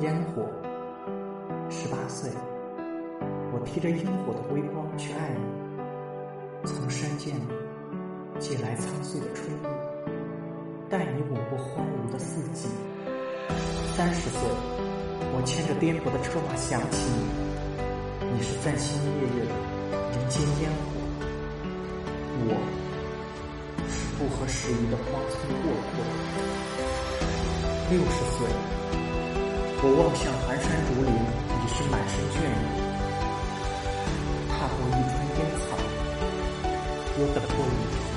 烟火。十八岁，我提着烟火的微光去爱你，从山涧里借来苍翠的春意，带你吻过荒芜的四季。三十岁，我牵着颠簸的车马想起你，你是暂心夜月的人间烟火，我是不合时宜的荒村过客。六十岁，我望向寒山竹林，已是满身倦意。踏过一川烟草，我等过一林落的花。